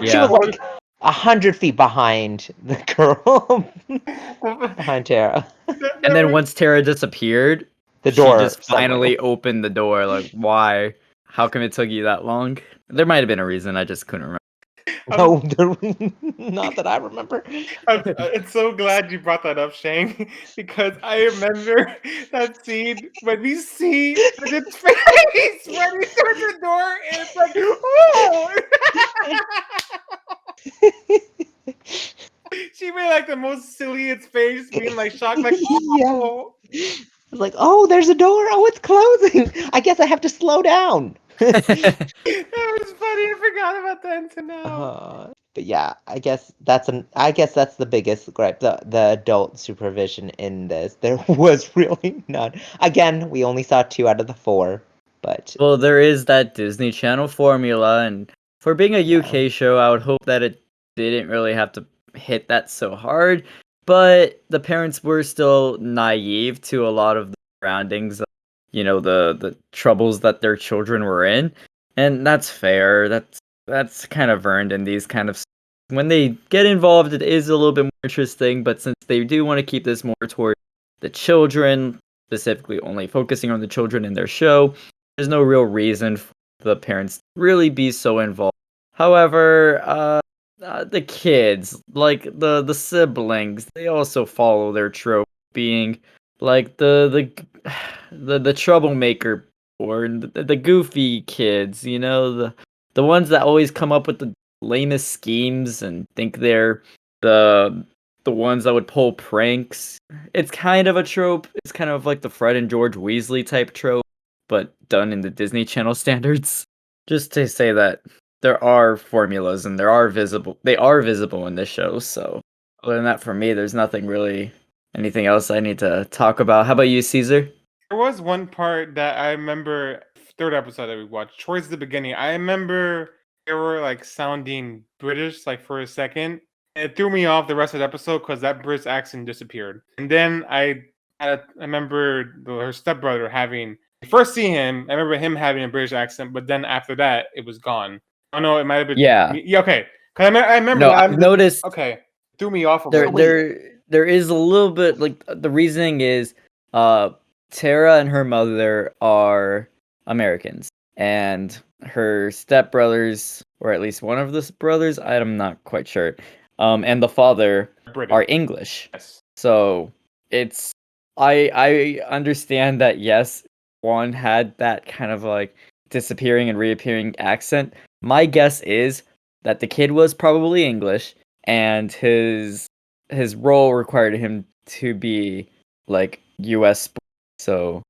She Yeah. was like a hundred feet behind the girl behind Tara. And then once Tara disappeared, The door she just somewhere. finally opened the door. Like, why? How come it took you that long? There might have been a reason. I just couldn't remember. No, not that I remember. I'm, uh, I'm so glad you brought that up, Shang, because I remember that scene when we see Bridget's face when we through the door, and it's like, oh! she made like the most silliest face, being like shocked, like, Yeah. oh. It's like, oh, there's a door. Oh, it's closing. I guess I have to slow down. That was funny. I forgot about that until now. Uh, but yeah, I guess that's an. I guess that's the biggest gripe. The the adult supervision in this, there was really none. Again, we only saw two out of the four, but well, there is that Disney Channel formula, and for being a UK show, I would hope that it didn't really have to hit that so hard. But the parents were still naive to a lot of the surroundings, of, you know, the the troubles that their children were in, and that's fair. That's that's kind of earned in these kind of. When they get involved, it is a little bit more interesting. But since they do want to keep this more toward the children, specifically only focusing on the children in their show, there's no real reason for the parents to really be so involved. However, uh, uh, the kids, like the the siblings, they also follow their trope, being like the the the, the troublemaker or the, the goofy kids, you know, the the ones that always come up with the lamest schemes and think they're the the ones that would pull pranks. It's kind of a trope. It's kind of like the Fred and George Weasley type trope, but done in the Disney Channel standards. Just to say that there are formulas and there are visible they are visible in this show, so other than that for me there's nothing really anything else I need to talk about. How about you, Caesar? There was one part that I remember, third episode that we watched, towards the beginning. I remember they were like sounding British, like for a second. It threw me off the rest of the episode because that British accent disappeared. And then I, had a- I remember the, her stepbrother having. First see him, I remember him having a British accent, but then after that, it was gone. Oh no, it might have been. Yeah. Yeah, okay. Because I, me- I remember. No. I've noticed Okay, threw me off a there there there is a little bit like the reasoning is uh Tara and her mother are Americans and her stepbrothers or at least one of the brothers I'm not quite sure um and the father British. are English Yes. so it's I I understand that yes one had that kind of like disappearing and reappearing accent my guess is that the kid was probably English and his his role required him to be like US so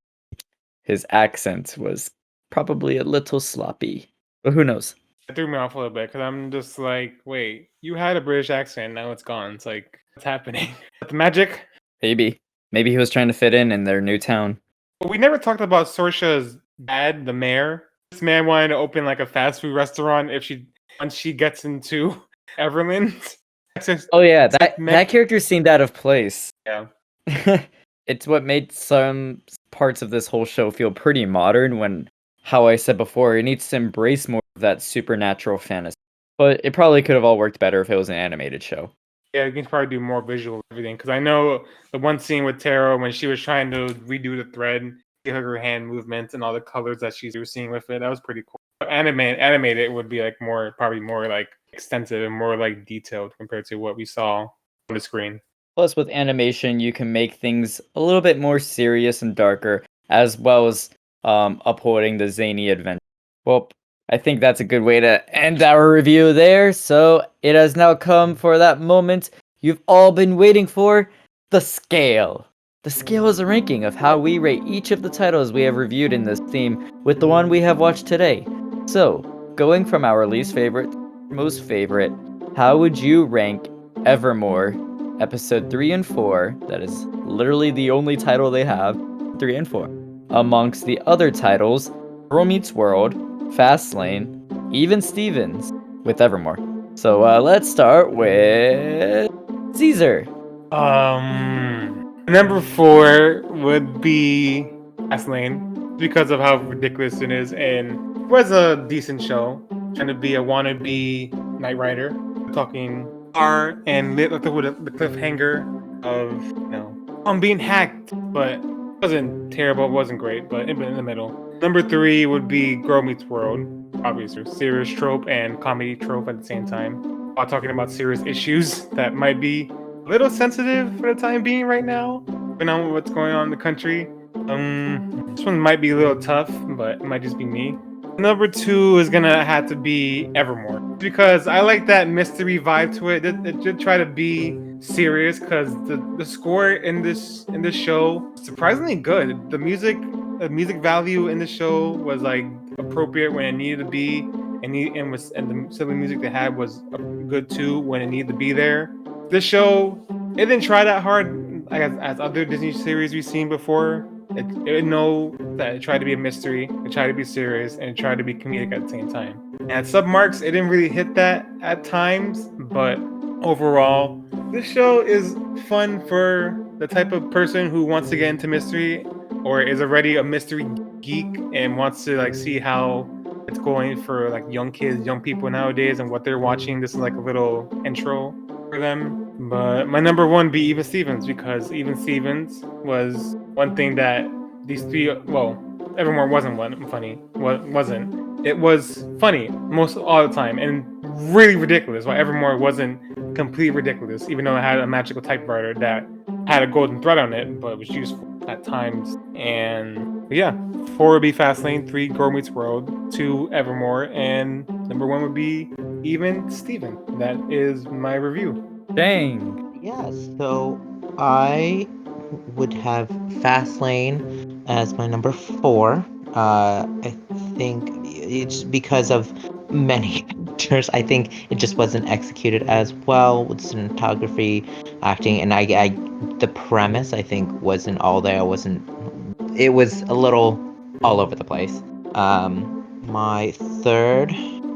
his accent was probably a little sloppy but who knows It threw me off a little bit because I'm just like, wait, you had a British accent, now it's gone. It's like, what's happening? But the magic. maybe maybe he was trying to fit in in their new town we never talked about Sorsha's dad, the mayor. This man wanted to open like a fast food restaurant if she once she gets into Everland. Access- oh yeah that like that character seemed out of place yeah. it's what made some parts of this whole show feel pretty modern when how I said before, it needs to embrace more of that supernatural fantasy. But it probably could have all worked better if it was an animated show. Yeah, you can probably do more visual everything. Because I know the one scene with Tara when she was trying to redo the thread, give her hand movements and all the colors that she was seeing with it. That was pretty cool. Animate animated would be like more probably more like extensive and more like detailed compared to what we saw on the screen. Plus, with animation, you can make things a little bit more serious and darker, as well as um, upholding the zany adventure. Well, I think that's a good way to end our review there. So it has now come for that moment you've all been waiting for the scale. The scale is a ranking of how we rate each of the titles we have reviewed in this theme, with the one we have watched today. So, going from our least favorite to most favorite, how would you rank Evermoor episode 3 and 4, that is literally the only title they have, 3 and 4. Amongst the other titles, Girl Meets World, Fast Layne, even Stevens with Evermoor. So uh, let's start with Caesar. Um, number four would be Fast Layne because of how ridiculous it is, and was a decent show. Trying to be a wannabe Knight Rider, talking R and lit the, with the cliffhanger of you know I'm being hacked, but it wasn't terrible. It wasn't great, but in the middle. Number three would be Girl Meets World, obviously serious trope and comedy trope at the same time. While talking about serious issues that might be a little sensitive for the time being right now, depending on what's going on in the country. Um, this one might be a little tough, but it might just be me. Number two is gonna have to be Evermoor because I like that mystery vibe to it. It, it did try to be serious because the, the score in this in this show surprisingly good. The music the music value in the show was like appropriate when it needed to be, and he, and was and the silly music they had was uh, good too when it needed to be there. This show it didn't try that hard as, as other Disney series we've seen before. It, it know that it tried to be a mystery, it tried to be serious, and it tried to be comedic at the same time. And at submarks, it didn't really hit that at times, but overall, this show is fun for the type of person who wants to get into mystery or is already a mystery geek and wants to like see how it's going for like young kids, young people nowadays, and what they're watching. This is like a little intro for them. But my number one be Even Stevens because Even Stevens was one thing that these three well, Evermoor wasn't one funny. Wasn't. It was funny most all the time and really ridiculous. While Evermoor wasn't completely ridiculous, even though it had a magical typewriter that had a golden thread on it, but it was useful at times. And yeah, four would be Fast Layne, three Girl Meets World, two Evermoor, and number one would be even Steven. That is my review. Dang. Yeah, so I would have Fast Layne as my number four. Uh, I think it's because of many actors. I think it just wasn't executed as well with cinematography, acting, and I, I the premise I think wasn't all there. Wasn't. It was a little all over the place. Um, my third,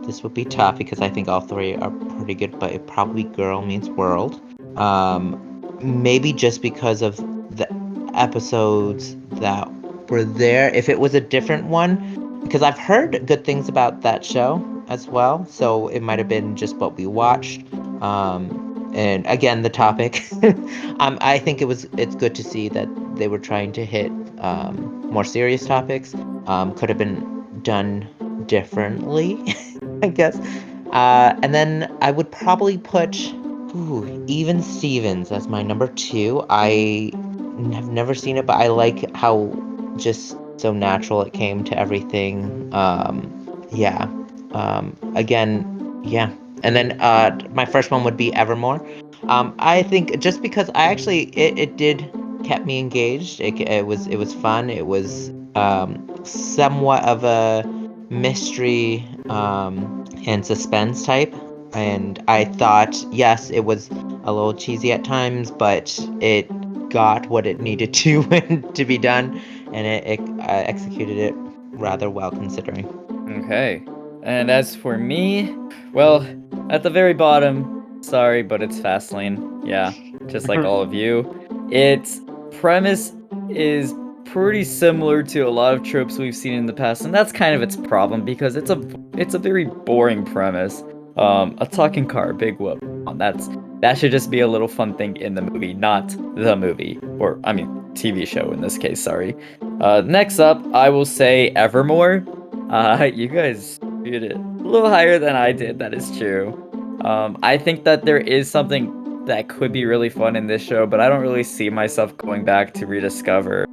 this would be tough because I think all three are good, but it probably Girl Meets World. Um, maybe just because of the episodes that were there. If it was a different one, because I've heard good things about that show as well, so it might have been just what we watched. Um, and again, the topic. um, I think it was it's good to see that they were trying to hit um, more serious topics. Um, could have been done differently, I guess. Uh, and then I would probably put ooh, even Stevens as my number two. I have never seen it, but I like how just so natural it came to everything. Um, yeah. Um, again, yeah. And then uh, my first one would be Evermoor. Um, I think just because I actually it, it did kept me engaged. It, it was it was fun. It was um, somewhat of a mystery um, and suspense type. And I thought, yes, it was a little cheesy at times, but it got what it needed to to be done, and it, it uh, executed it rather well considering. Okay. And as for me, well, at the very bottom, sorry, but it's Fast Layne. Yeah, just like all of you. Its premise is pretty similar to a lot of tropes we've seen in the past, and that's kind of its problem because it's a it's a very boring premise. Um, a talking car, big whoop. That's that should just be a little fun thing in the movie, not the movie, or I mean TV show in this case. Sorry. Uh, next up, I will say Evermoor. Uh, you guys did it a little higher than I did. That is true. Um, I think that there is something that could be really fun in this show, but I don't really see myself going back to rediscover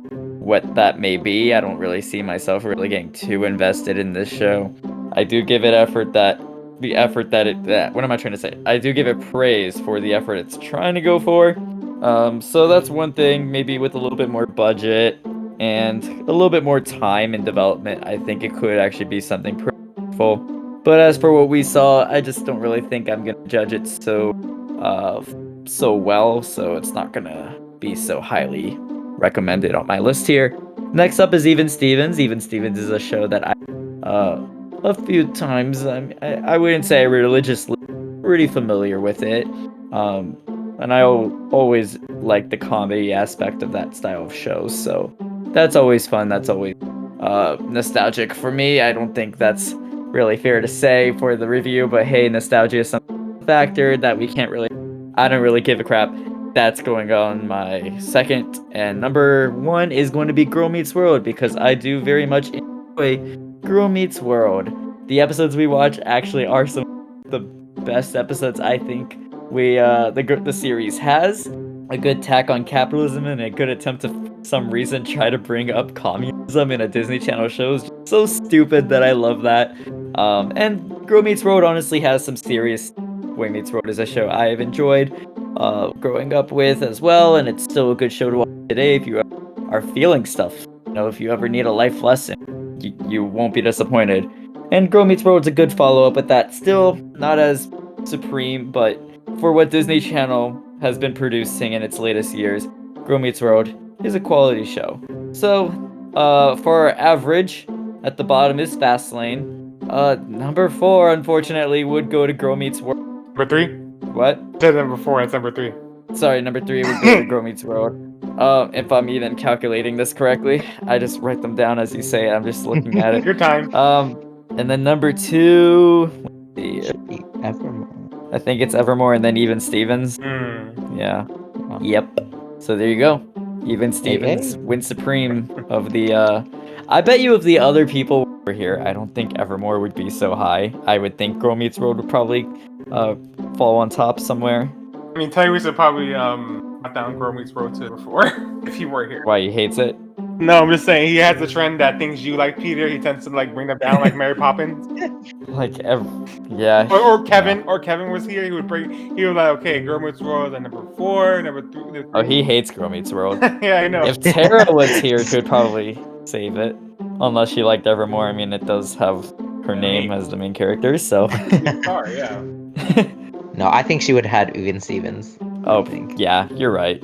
what that may be. I don't really see myself really getting too invested in this show. I do give it effort that the effort that it that what am I trying to say? I do give it praise for the effort it's trying to go for. Um, so that's one thing. Maybe with a little bit more budget and a little bit more time and development, I think it could actually be something pretty full. But as for what we saw, I just don't really think I'm gonna judge it so uh, so well, so it's not gonna be so highly recommended on my list here. Next up is Even Stevens. Even Stevens is a show that I uh a few times. I I, wouldn't say religiously, pretty familiar with it. Um, and I always like the comedy aspect of that style of show. So that's always fun. That's always uh nostalgic for me. I don't think that's really fair to say for the review, but hey, nostalgia is some factor that we can't really. I don't really give a crap. That's going on my second, and number one is going to be Girl Meets World because I do very much enjoy Girl Meets World. The episodes we watch actually are some of the best episodes I think we uh the the series has. A good tack on capitalism and a good attempt to for some reason try to bring up communism in a Disney Channel show is so stupid that I love that. Um, and Girl Meets World honestly has some serious. Boy Meets World is a show I have enjoyed uh, growing up with as well, and it's still a good show to watch today if you are feeling stuff. You know, if you ever need a life lesson, you, you won't be disappointed. And Girl Meets World's a good follow up with that. Still not as supreme, but for what Disney Channel has been producing in its latest years, Girl Meets World is a quality show. So, uh, for our average, at the bottom is Fast Layne. Uh, number four, unfortunately, would go to Girl Meets World. Number three. What? Said number four. That's number three. Sorry, number three would go to Girl Meets World. Uh, if I'm even calculating this correctly, I just write them down as you say it. I'm just looking at it. Your time. Um, and then number two, let's see, Should be Evermoor. I think it's Evermoor, and then Even Stevens. Hmm. Yeah. Yep. So there you go. Even Stevens hey. wins supreme of the. uh I bet you if the other people were here, I don't think Evermoor would be so high. I would think Girl Meets World would probably uh fall on top somewhere. I mean, Tyrese would probably um cut down Girl Meets World to before if he were here. Why he hates it? No, I'm just saying he has a trend that things you like, Peter. He tends to like bring them down, like Mary Poppins, Like, ev- yeah. or, or Kevin. Or Kevin was here. He would bring. He would like, okay, Girl Meets World, and number four, number three. number Oh, three. he hates Girl Meets World. yeah, I know. if Tara was here, she would probably save it. Unless she liked Evermoor. I mean, it does have her name as the main character, so. Star, yeah. No, I think she would have had Even Stevens. oh, think. yeah, you're right.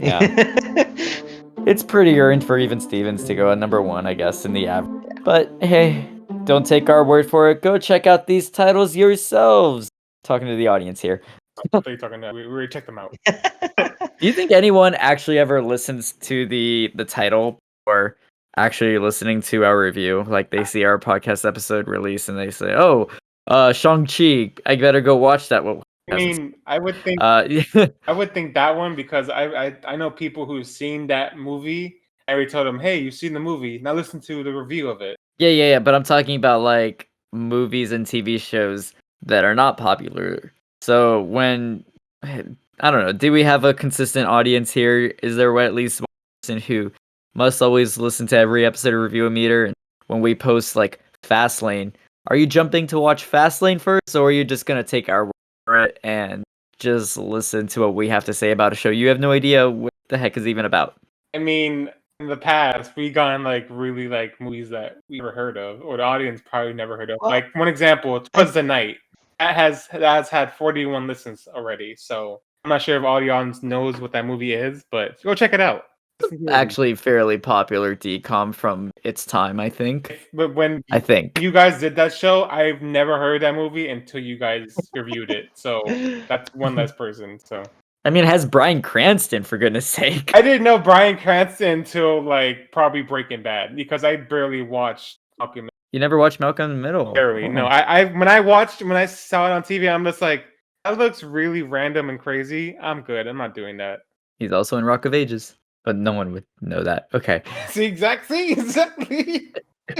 Yeah. It's pretty earned for even Stevens to go at number one, I guess, in the average. But hey, don't take our word for it. Go check out these titles yourselves. Talking to the audience here. I thought you talking to. We, we already checked them out. Do you think anyone actually ever listens to the the title or actually listening to our review? Like they see our podcast episode release and they say, "Oh, uh, Shang Chi, I better go watch that." one. I mean, I would think uh, I would think that one because I, I I know people who've seen that movie. and we told them, hey, you've seen the movie. Now listen to the review of it. Yeah, yeah, yeah. But I'm talking about like movies and TV shows that are not popular. So when I don't know, do we have a consistent audience here? Is there at least one person who must always listen to every episode of Review a Meter? And when we post like Fast Layne, are you jumping to watch Fast Layne first, or are you just gonna take our word for it and just listen to what we have to say about a show you have no idea what the heck is even about? I mean, in the past, we've gone like really like movies that we never heard of, or the audience probably never heard of. Well- like one example, Twas the Night. That has that has had 41 listens already. So I'm not sure if all the audience knows what that movie is, but go check it out. Listen to it. Actually, fairly popular DCOM from its time, I think. but when I think. you guys did that show, I've never heard that movie until you guys reviewed it. So that's one less person. So I mean, it has Bryan Cranston for goodness sake. I didn't know Bryan Cranston until like probably Breaking Bad because I barely watched Malcolm. You never watched Malcolm in the Middle? Barely. No, Oh. I, I when I watched when I saw it on TV, I'm just like that looks really random and crazy. I'm good. I'm not doing that. He's also in Rock of Ages, but no one would know that. Okay. See exactly, exactly.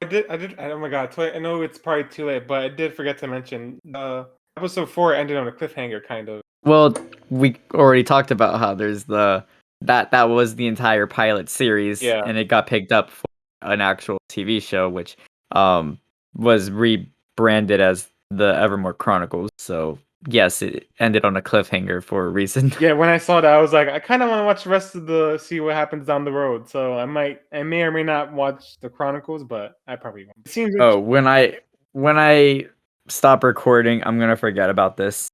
I did. I did. Oh my god! I know it's probably too late, but I did forget to mention uh, episode four ended on a cliffhanger, kind of. Well, we already talked about how there's the that that was the entire pilot series, Yeah. and it got picked up for an actual TV show, which um was rebranded as the Evermoor Chronicles. So yes, it ended on a cliffhanger for a reason. Yeah, when I saw that, I was like, I kind of want to watch the rest of the see what happens down the road. So I might, I may or may not watch the Chronicles, but I probably won't. It seems. oh, when I when I stop recording, I'm gonna forget about this.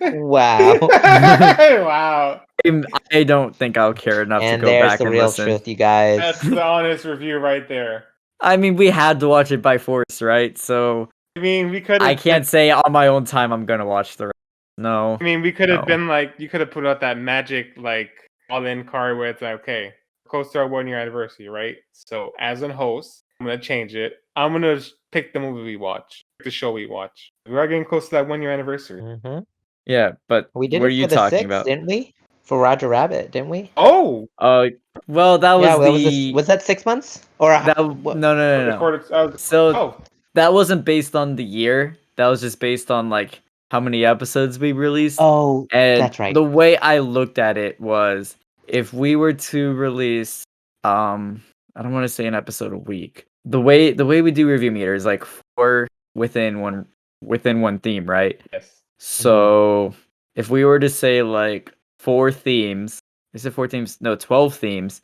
Wow. wow. I'm- don't think I'll care enough and to go there's back the and real listen. truth, you guys. That's the honest review right there. I mean, we had to watch it by force, right? So I mean, we could. I can't say on my own time I'm gonna watch the rest. No. I mean, we could have No. been like, you could have put out that magic like all-in card where it's like, okay, close to our one-year anniversary, right? So as a host, I'm gonna change it. I'm gonna pick the movie we watch, the show we watch. We are getting close to that one-year anniversary. hmm Yeah, but We did what are you talking sixth, about? didn't we? For Roger Rabbit, didn't we? Oh, Uh, well, that was yeah, what was, the this, was that six months or a, that. ho- No, no, no, no. recorded. I was, So oh, that wasn't based on the year. That was just based on like how many episodes we released. Oh, And That's right. The way I looked at it was if we were to release um I don't want to say an episode a week. The way the way we do review meter is like four within one within one theme, right? yes. So if we were to say like four themes, is it four themes? No, 12 themes.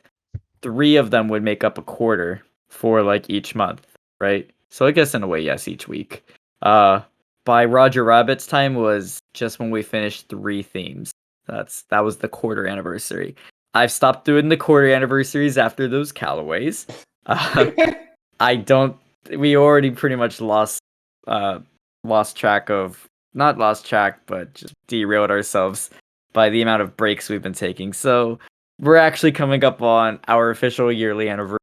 Three of them would make up a quarter for like each month, right? So I guess in a way, yes, each week. Uh by Roger Rabbit's time was just when we finished three themes. That's that was the quarter anniversary. I've stopped doing the quarter anniversaries after those Callaways. Uh, I don't. We already pretty much lost, uh, lost track of not lost track, but just derailed ourselves by the amount of breaks we've been taking. So we're actually coming up on our official yearly anniversary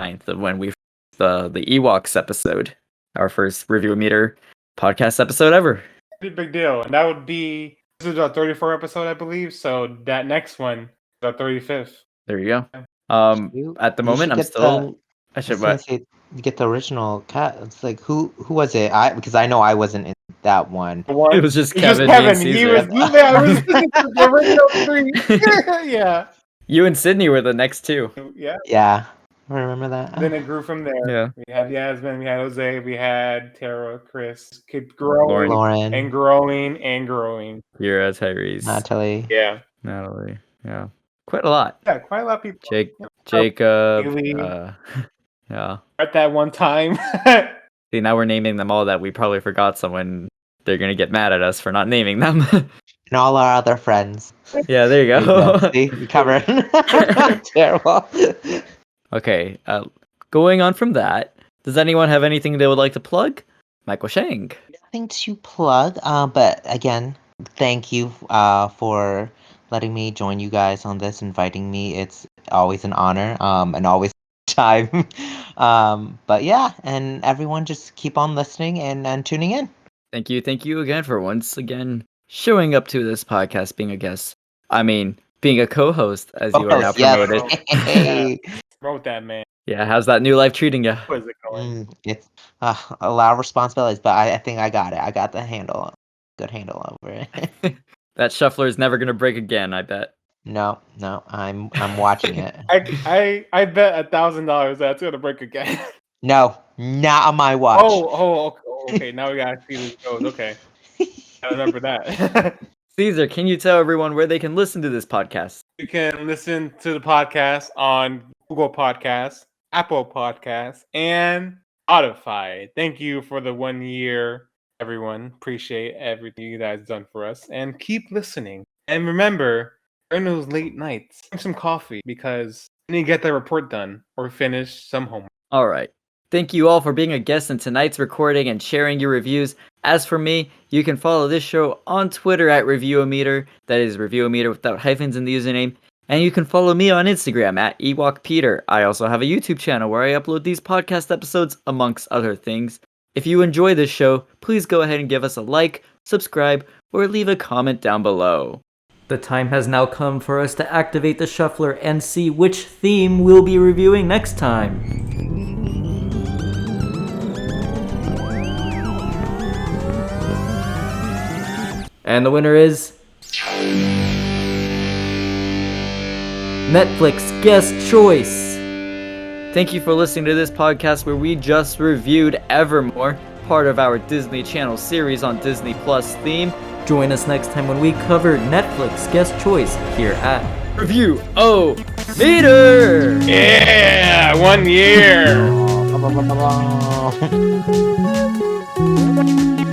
ninth of when we the the Ewoks episode, our first review meter podcast episode ever. Pretty big deal, and that would be this is our 34 episode, I believe. So that next one is our 35th. There you go. Um, you- at the moment, I'm still. the- I I should was say, get the original cat. It's like who who was it? I because I know I wasn't in that one. One It was just It was Kevin. Kevin. me, and He Caesar. was. Yeah, I was the original three. yeah, You and Sydney were the next two. yeah. Yeah, I remember that. Then it grew from there. Yeah. We had Yasmin, we had Jose, we had Tara, Chris. Keep growing Lauren. Lauren, and growing and growing. Kira, Tyrese, Natalie. Yeah, Natalie. Yeah, quite a lot. yeah, quite a lot of people. Jake, Jacob. Haley. Uh, yeah. At that one time. See, now we're naming them all that we probably forgot someone. They're gonna get mad at us for not naming them. And all our other friends. yeah, there you There you go. go. See, we covered. Terrible. Okay, uh, going on from that, does anyone have anything they would like to plug? Michael Shang. Nothing to plug, uh, but again, thank you uh, for letting me join you guys on this, inviting me. It's always an honor um, and always time. um, but yeah, and everyone just keep on listening and, and tuning in. Thank you, thank you again for once again showing up to this podcast, being a guest. I mean, being a co-host, as you are now Oh, yes. promoted. Hey. Wrote that man. Yeah, how's that new life treating you? How is it going? Mm, it's uh, a lot of responsibilities, but I, I think I got it. I got the handle, good handle over it. That shuffler is never gonna break again. I bet. no, no, I'm I'm watching it. I I I bet a thousand dollars that's gonna break again. No, not on my watch. oh, oh, okay, oh, okay. Now we gotta see this goes. Okay, I remember that. Caesar, can you tell everyone where they can listen to this podcast? you can listen to the podcast on Google Podcasts, Apple Podcasts, and Spotify. Thank you for the one year, everyone. Appreciate everything you guys done for us, and keep listening. And remember, during those late nights, drink some coffee because you need to get that report done or finish some homework. All right. Thank you all for being a guest in tonight's recording and sharing your reviews. As for me, you can follow this show on Twitter at Reviewometer. That is Reviewometer without hyphens in the username. And you can follow me on Instagram at EwokPeter. I also have a YouTube channel where I upload these podcast episodes, amongst other things. If you enjoy this show, please go ahead and give us a like, subscribe, or leave a comment down below. The time has now come for us to activate the shuffler and see which theme we'll be reviewing next time. And the winner is. Netflix Guest Choice. Thank you for listening to this podcast where we just reviewed Evermoor, part of our Disney Channel series on Disney Plus theme. Join us next time when we cover Netflix Guest Choice here at Review O Meter. Yeah, one year.